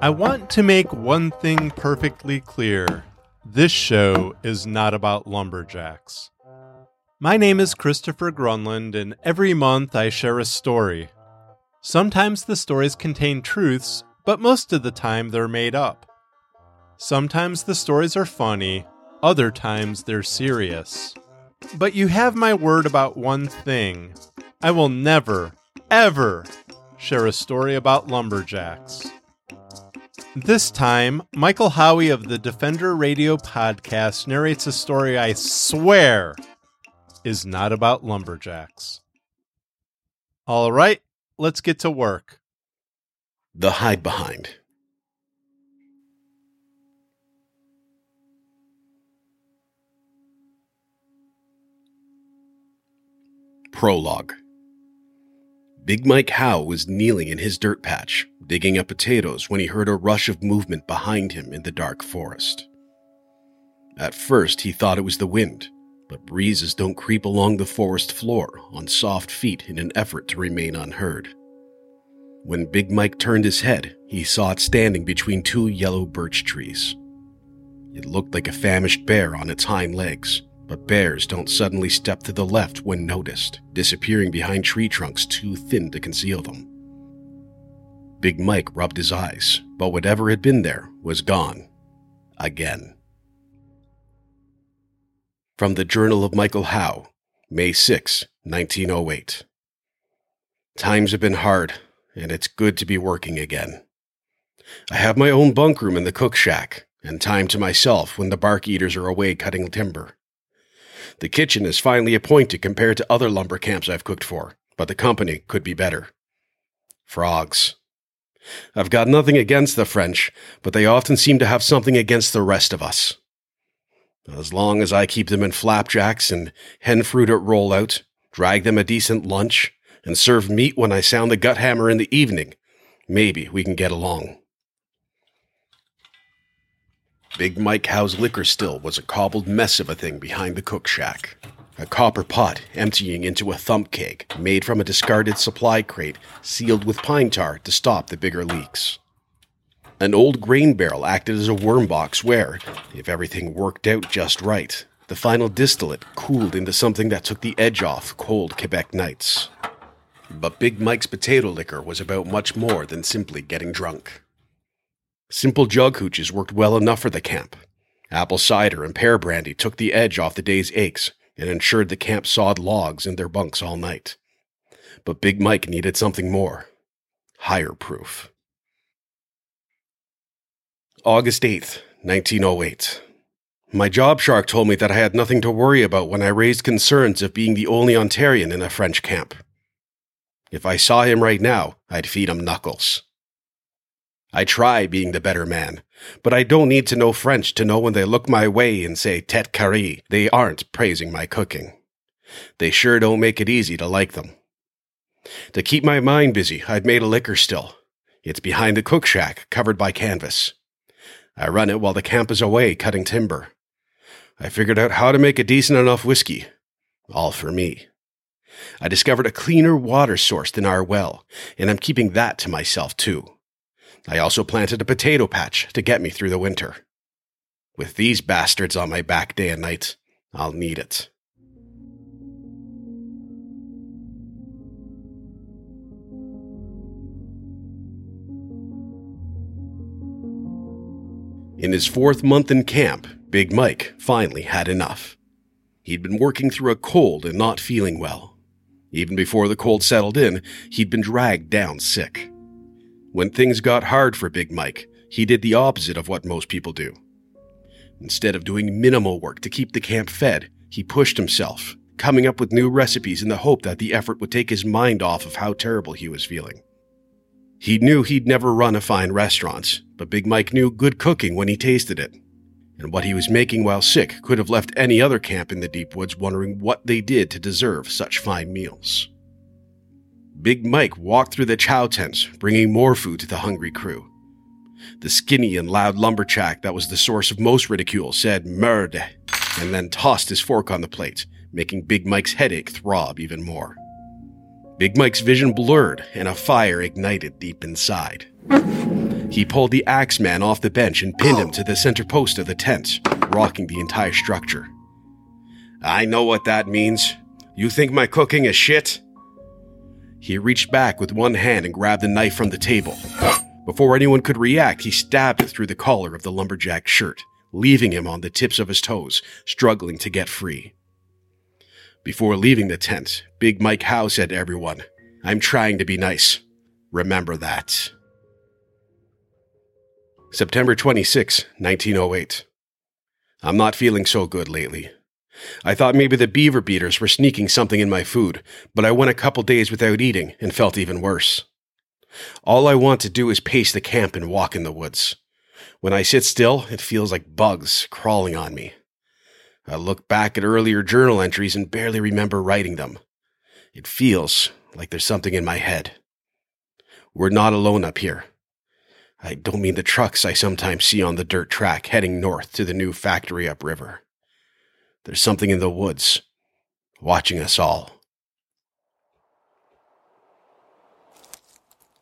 I want to make one thing perfectly clear. This show is not about lumberjacks. My name is Christopher Gronlund, and every month I share a story. Sometimes the stories contain truths, but most of the time they're made up. Sometimes the stories are funny, other times they're serious. But you have my word about one thing I will never, ever share a story about lumberjacks. This time, Michael Howie of the Defender Radio podcast narrates a story I swear is not about lumberjacks. All right, let's get to work. The Hide Behind. Prologue Big Mike Howe was kneeling in his dirt patch, digging up potatoes, when he heard a rush of movement behind him in the dark forest. At first, he thought it was the wind, but breezes don't creep along the forest floor on soft feet in an effort to remain unheard. When Big Mike turned his head, he saw it standing between two yellow birch trees. It looked like a famished bear on its hind legs, but bears don't suddenly step to the left when noticed, disappearing behind tree trunks too thin to conceal them. Big Mike rubbed his eyes, but whatever had been there was gone. Again. From the Journal of Michael Howe, May 6, 1908. Times have been hard, and it's good to be working again. I have my own bunk room in the cook shack, and time to myself when the bark eaters are away cutting timber. The kitchen is finely appointed compared to other lumber camps I've cooked for, but the company could be better. Frogs. I've got nothing against the French, but they often seem to have something against the rest of us. As long as I keep them in flapjacks and hen fruit at rollout, drag them a decent lunch, and serve meat when I sound the gut hammer in the evening, maybe we can get along. Big Mike Howe's liquor still was a cobbled mess of a thing behind the cook shack. A copper pot emptying into a thump keg made from a discarded supply crate sealed with pine tar to stop the bigger leaks. An old grain barrel acted as a worm box where, if everything worked out just right, the final distillate cooled into something that took the edge off cold Quebec nights. But Big Mike's potato liquor was about much more than simply getting drunk. Simple jug hooches worked well enough for the camp. Apple cider and pear brandy took the edge off the day's aches and ensured the camp sawed logs in their bunks all night. But Big Mike needed something more higher proof. August 8th, 1908. My job shark told me that I had nothing to worry about when I raised concerns of being the only Ontarian in a French camp. If I saw him right now, I'd feed him knuckles. I try being the better man, but I don't need to know French to know when they look my way and say tete carree, they aren't praising my cooking. They sure don't make it easy to like them. To keep my mind busy, I'd made a liquor still. It's behind the cook shack, covered by canvas. I run it while the camp is away cutting timber. I figured out how to make a decent enough whiskey. All for me. I discovered a cleaner water source than our well, and I'm keeping that to myself too. I also planted a potato patch to get me through the winter. With these bastards on my back day and night, I'll need it. In his fourth month in camp, Big Mike finally had enough. He'd been working through a cold and not feeling well. Even before the cold settled in, he'd been dragged down sick. When things got hard for Big Mike, he did the opposite of what most people do. Instead of doing minimal work to keep the camp fed, he pushed himself, coming up with new recipes in the hope that the effort would take his mind off of how terrible he was feeling. He knew he'd never run a fine restaurant, but Big Mike knew good cooking when he tasted it. And what he was making while sick could have left any other camp in the deep woods wondering what they did to deserve such fine meals. Big Mike walked through the chow tents, bringing more food to the hungry crew. The skinny and loud lumberjack that was the source of most ridicule said merde, and then tossed his fork on the plate, making Big Mike's headache throb even more. Big Mike's vision blurred and a fire ignited deep inside. He pulled the axeman off the bench and pinned him to the center post of the tent, rocking the entire structure. I know what that means. You think my cooking is shit? He reached back with one hand and grabbed the knife from the table. Before anyone could react, he stabbed it through the collar of the lumberjack's shirt, leaving him on the tips of his toes, struggling to get free. Before leaving the tent, Big Mike Howe said to everyone, I'm trying to be nice. Remember that. September 26, 1908. I'm not feeling so good lately. I thought maybe the beaver beaters were sneaking something in my food, but I went a couple days without eating and felt even worse. All I want to do is pace the camp and walk in the woods. When I sit still, it feels like bugs crawling on me. I look back at earlier journal entries and barely remember writing them. It feels like there's something in my head. We're not alone up here. I don't mean the trucks I sometimes see on the dirt track heading north to the new factory upriver. There's something in the woods, watching us all.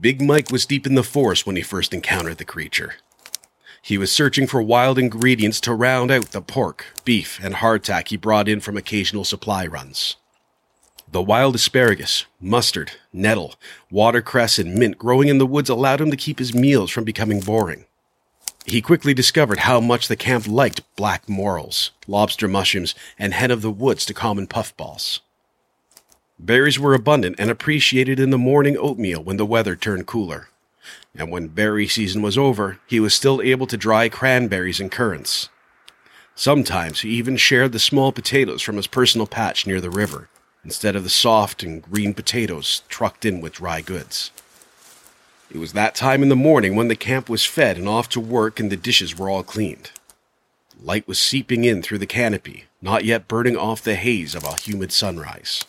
Big Mike was deep in the forest when he first encountered the creature. He was searching for wild ingredients to round out the pork, beef, and hardtack he brought in from occasional supply runs. The wild asparagus, mustard, nettle, watercress, and mint growing in the woods allowed him to keep his meals from becoming boring. He quickly discovered how much the camp liked black morels, lobster mushrooms, and hen of the woods to common puffballs. Berries were abundant and appreciated in the morning oatmeal when the weather turned cooler. And when berry season was over, he was still able to dry cranberries and currants. Sometimes he even shared the small potatoes from his personal patch near the river, instead of the soft and green potatoes trucked in with dry goods. It was that time in the morning when the camp was fed and off to work and the dishes were all cleaned. Light was seeping in through the canopy, not yet burning off the haze of a humid sunrise.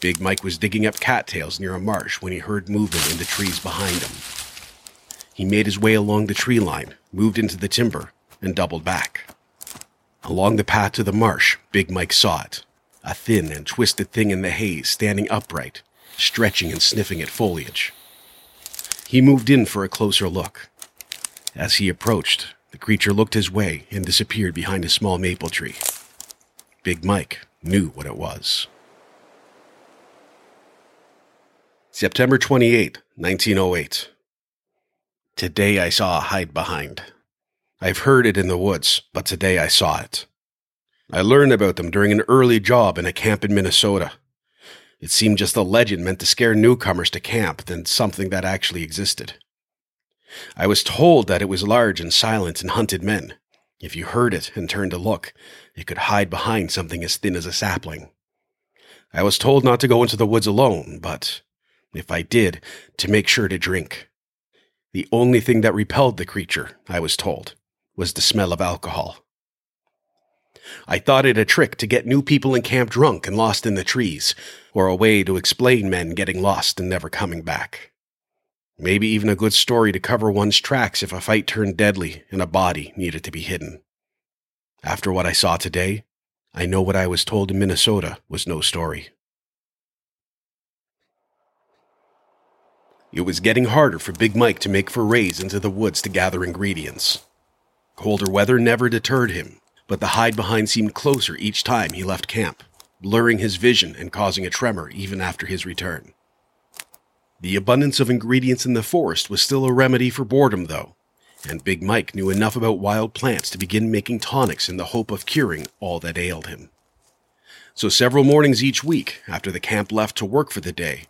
Big Mike was digging up cattails near a marsh when he heard movement in the trees behind him. He made his way along the tree line, moved into the timber, and doubled back. Along the path to the marsh, Big Mike saw it a thin and twisted thing in the haze standing upright, stretching and sniffing at foliage. He moved in for a closer look. As he approached, the creature looked his way and disappeared behind a small maple tree. Big Mike knew what it was. September 28, 1908. Today I saw a hide behind. I've heard it in the woods, but today I saw it. I learned about them during an early job in a camp in Minnesota. It seemed just a legend meant to scare newcomers to camp than something that actually existed. I was told that it was large and silent and hunted men. If you heard it and turned to look, it could hide behind something as thin as a sapling. I was told not to go into the woods alone, but if I did, to make sure to drink. The only thing that repelled the creature, I was told, was the smell of alcohol. I thought it a trick to get new people in camp drunk and lost in the trees, or a way to explain men getting lost and never coming back. Maybe even a good story to cover one's tracks if a fight turned deadly and a body needed to be hidden. After what I saw today, I know what I was told in Minnesota was no story. It was getting harder for Big Mike to make forays into the woods to gather ingredients. Colder weather never deterred him, but the hide behind seemed closer each time he left camp, blurring his vision and causing a tremor even after his return. The abundance of ingredients in the forest was still a remedy for boredom, though, and Big Mike knew enough about wild plants to begin making tonics in the hope of curing all that ailed him. So several mornings each week, after the camp left to work for the day,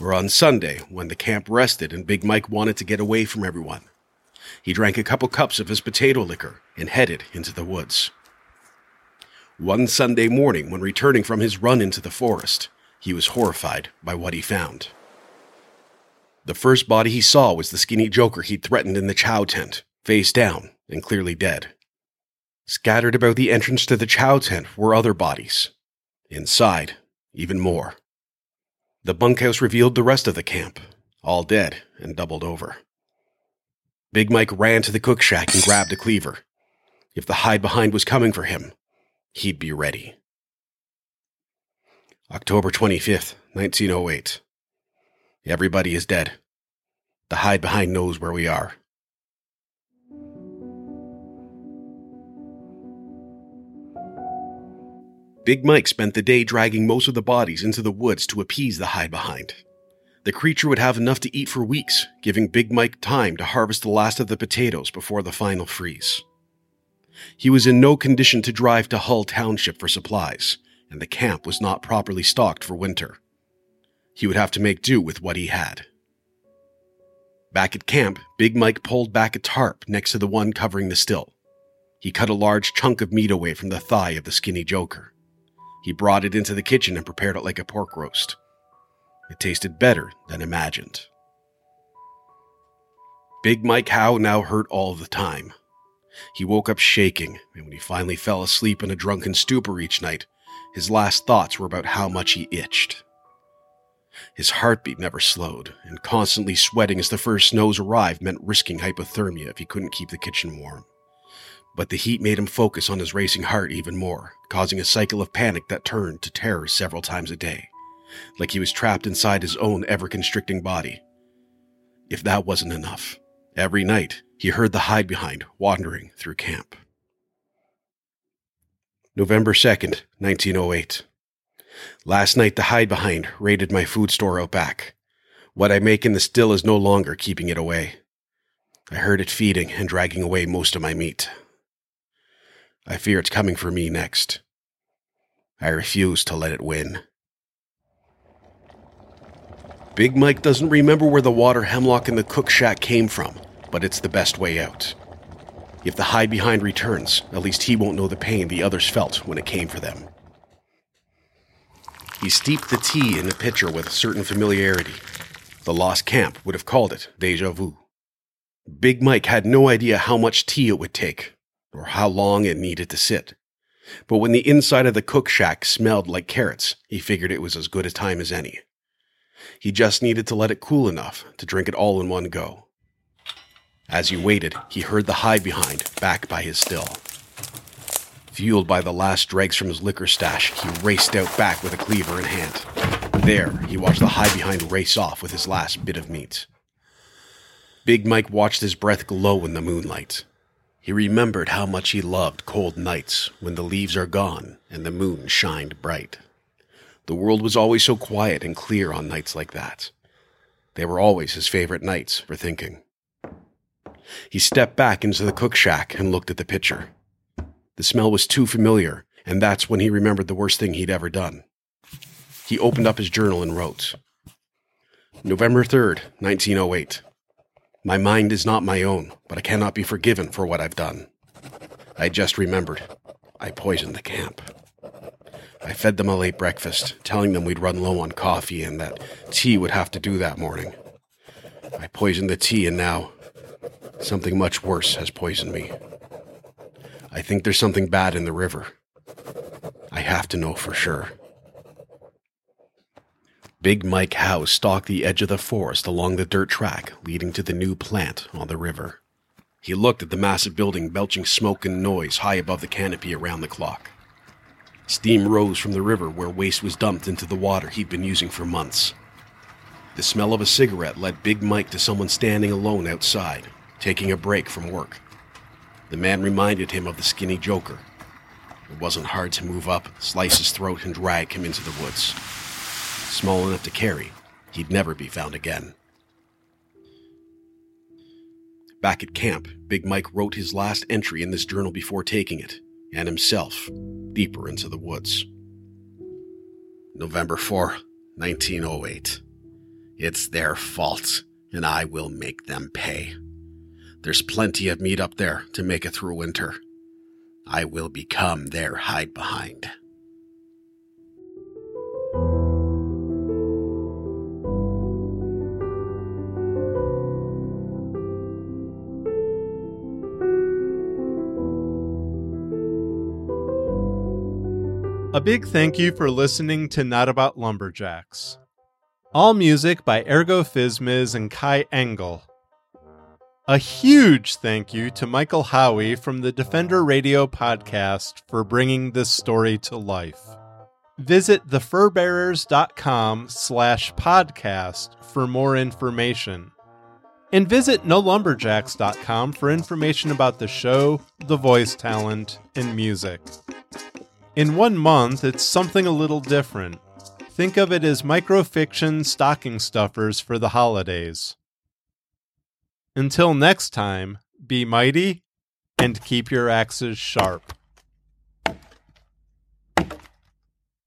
or on Sunday when the camp rested and Big Mike wanted to get away from everyone. He drank a couple cups of his potato liquor and headed into the woods. One Sunday morning, when returning from his run into the forest, he was horrified by what he found. The first body he saw was the skinny joker he'd threatened in the chow tent, face down and clearly dead. Scattered about the entrance to the chow tent were other bodies. Inside, even more. The bunkhouse revealed the rest of the camp, all dead and doubled over. Big Mike ran to the cook shack and grabbed a cleaver. If the hide behind was coming for him, he'd be ready. October 25th, 1908. Everybody is dead. The hide behind knows where we are. Big Mike spent the day dragging most of the bodies into the woods to appease the hide behind. The creature would have enough to eat for weeks, giving Big Mike time to harvest the last of the potatoes before the final freeze. He was in no condition to drive to Hull Township for supplies, and the camp was not properly stocked for winter. He would have to make do with what he had. Back at camp, Big Mike pulled back a tarp next to the one covering the still. He cut a large chunk of meat away from the thigh of the skinny joker. He brought it into the kitchen and prepared it like a pork roast. It tasted better than imagined. Big Mike Howe now hurt all the time. He woke up shaking, and when he finally fell asleep in a drunken stupor each night, his last thoughts were about how much he itched. His heartbeat never slowed, and constantly sweating as the first snows arrived meant risking hypothermia if he couldn't keep the kitchen warm but the heat made him focus on his racing heart even more, causing a cycle of panic that turned to terror several times a day, like he was trapped inside his own ever constricting body. If that wasn't enough, every night he heard the hide behind wandering through camp. November 2nd, 1908. Last night the hide behind raided my food store out back. What I make in the still is no longer keeping it away. I heard it feeding and dragging away most of my meat. I fear it's coming for me next. I refuse to let it win. Big Mike doesn't remember where the water hemlock in the cook shack came from, but it's the best way out. If the hide behind returns, at least he won't know the pain the others felt when it came for them. He steeped the tea in the pitcher with a certain familiarity. The lost camp would have called it deja vu. Big Mike had no idea how much tea it would take, or how long it needed to sit. But when the inside of the cook shack smelled like carrots, he figured it was as good a time as any. He just needed to let it cool enough to drink it all in one go. As he waited, he heard the hide behind back by his still. Fueled by the last dregs from his liquor stash, he raced out back with a cleaver in hand. There, he watched the hide behind race off with his last bit of meat. Big Mike watched his breath glow in the moonlight. He remembered how much he loved cold nights when the leaves are gone and the moon shined bright. The world was always so quiet and clear on nights like that. They were always his favorite nights for thinking. He stepped back into the cook shack and looked at the pitcher. The smell was too familiar, and that's when he remembered the worst thing he'd ever done. He opened up his journal and wrote November 3rd, 1908. My mind is not my own, but I cannot be forgiven for what I've done. I just remembered. I poisoned the camp. I fed them a late breakfast, telling them we'd run low on coffee and that tea would have to do that morning. I poisoned the tea, and now something much worse has poisoned me. I think there's something bad in the river. I have to know for sure. Big Mike Howe stalked the edge of the forest along the dirt track leading to the new plant on the river. He looked at the massive building belching smoke and noise high above the canopy around the clock. Steam rose from the river where waste was dumped into the water he'd been using for months. The smell of a cigarette led Big Mike to someone standing alone outside, taking a break from work. The man reminded him of the skinny joker. It wasn't hard to move up, slice his throat, and drag him into the woods small enough to carry, he'd never be found again. Back at camp, Big Mike wrote his last entry in this journal before taking it, and himself, deeper into the woods. November 4, 1908. It's their fault, and I will make them pay. There's plenty of meat up there to make it through winter. I will become their hide behind. A big thank you for listening to Not About Lumberjacks. All music by Ergo Phizmiz and Kai Engel. A huge thank you to Michael Howie from the Defender Radio podcast for bringing this story to life. Visit thefurbearers.com slash podcast for more information. And visit nolumberjacks.com for information about the show, the voice talent, and music. In one month, it's something a little different. Think of it as microfiction stocking stuffers for the holidays. Until next time, be mighty and keep your axes sharp.